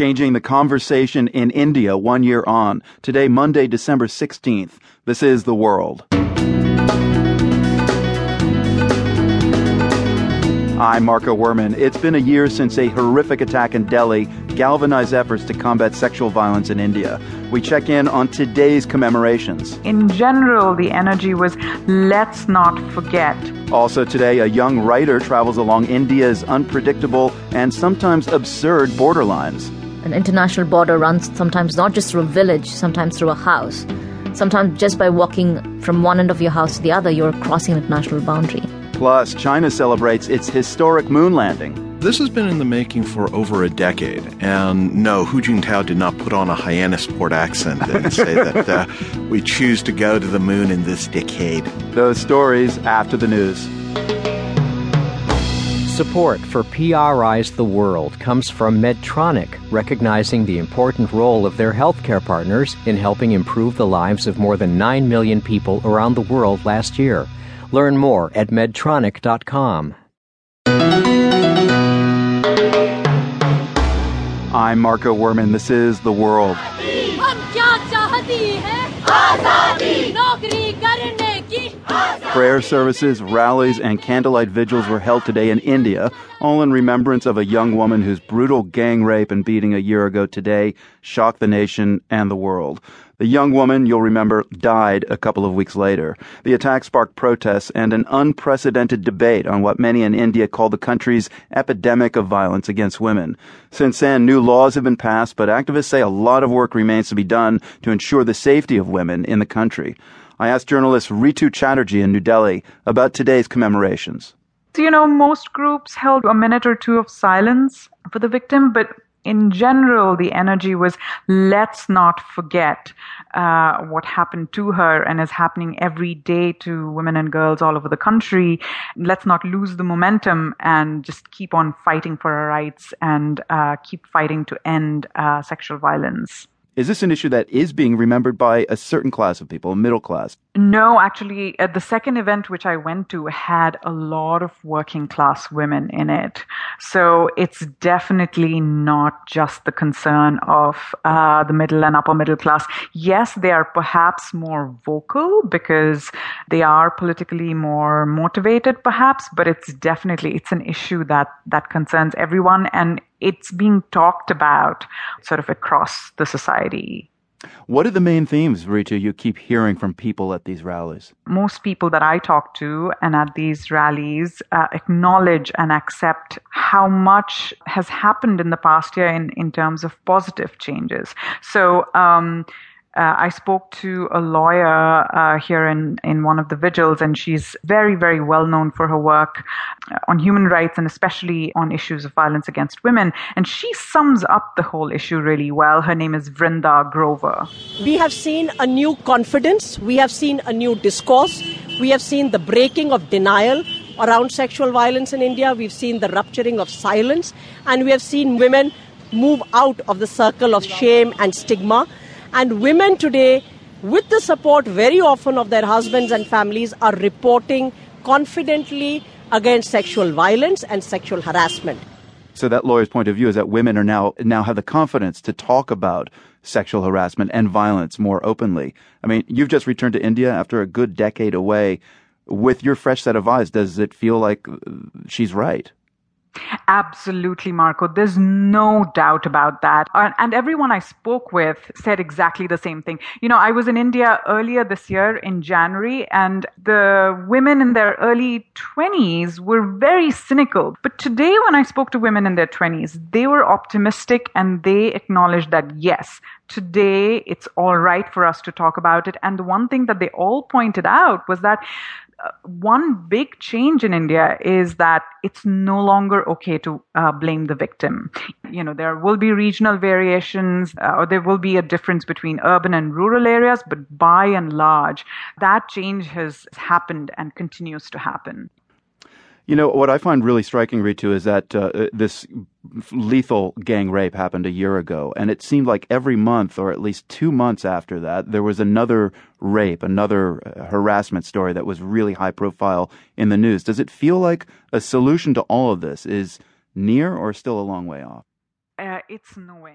changing the conversation in India one year on. Today, Monday, December 16th. This is The World. I'm Marco Werman. It's been a year since a horrific attack in Delhi galvanized efforts to combat sexual violence in India. We check in on today's commemorations. In general, the energy was let's not forget. Also, today, a young writer travels along India's unpredictable and sometimes absurd borderlines. An international border runs sometimes not just through a village, sometimes through a house. Sometimes just by walking from one end of your house to the other, you're crossing an international boundary. Plus, China celebrates its historic moon landing. This has been in the making for over a decade, and no, Hu Jintao did not put on a Hyannisport accent and say that uh, we choose to go to the moon in this decade. Those stories after the news. Support for PRI's The World comes from Medtronic, recognizing the important role of their healthcare partners in helping improve the lives of more than 9 million people around the world last year. Learn more at medtronic.com. I'm Marco Werman. This is The World. Prayer services, rallies, and candlelight vigils were held today in India, all in remembrance of a young woman whose brutal gang rape and beating a year ago today shocked the nation and the world. The young woman, you'll remember, died a couple of weeks later. The attack sparked protests and an unprecedented debate on what many in India call the country's epidemic of violence against women. Since then, new laws have been passed, but activists say a lot of work remains to be done to ensure the safety of women in the country. I asked journalist Ritu Chatterjee in New Delhi about today's commemorations. So, you know, most groups held a minute or two of silence for the victim, but in general, the energy was let's not forget uh, what happened to her and is happening every day to women and girls all over the country. Let's not lose the momentum and just keep on fighting for our rights and uh, keep fighting to end uh, sexual violence. Is this an issue that is being remembered by a certain class of people, middle class? No, actually, uh, the second event which I went to had a lot of working class women in it. So it's definitely not just the concern of uh, the middle and upper middle class. Yes, they are perhaps more vocal because they are politically more motivated, perhaps, but it's definitely it's an issue that that concerns everyone, and it's being talked about sort of across the society. What are the main themes, Ritu, you keep hearing from people at these rallies? Most people that I talk to and at these rallies uh, acknowledge and accept how much has happened in the past year in, in terms of positive changes. So, um, uh, I spoke to a lawyer uh, here in, in one of the vigils, and she's very, very well known for her work uh, on human rights and especially on issues of violence against women. And she sums up the whole issue really well. Her name is Vrinda Grover. We have seen a new confidence, we have seen a new discourse, we have seen the breaking of denial around sexual violence in India, we've seen the rupturing of silence, and we have seen women move out of the circle of shame and stigma and women today, with the support very often of their husbands and families, are reporting confidently against sexual violence and sexual harassment. So that lawyer's point of view is that women are now now have the confidence to talk about sexual harassment and violence more openly. I mean, you've just returned to India after a good decade away. With your fresh set of eyes, does it feel like uh, she's right? Absolutely, Marco. There's no doubt about that. And everyone I spoke with said exactly the same thing. You know, I was in India earlier this year in January, and the women in their early 20s were very cynical. But today, when I spoke to women in their 20s, they were optimistic and they acknowledged that yes, today it's all right for us to talk about it. And the one thing that they all pointed out was that one big change in India is that it's no longer okay to uh, blame the victim. You know, there will be regional variations uh, or there will be a difference between urban and rural areas, but by and large, that change has happened and continues to happen. You know, what I find really striking, Ritu, is that uh, this lethal gang rape happened a year ago, and it seemed like every month, or at least two months after that, there was another rape, another uh, harassment story that was really high profile in the news. Does it feel like a solution to all of this is near or still a long way off? Uh, it's nowhere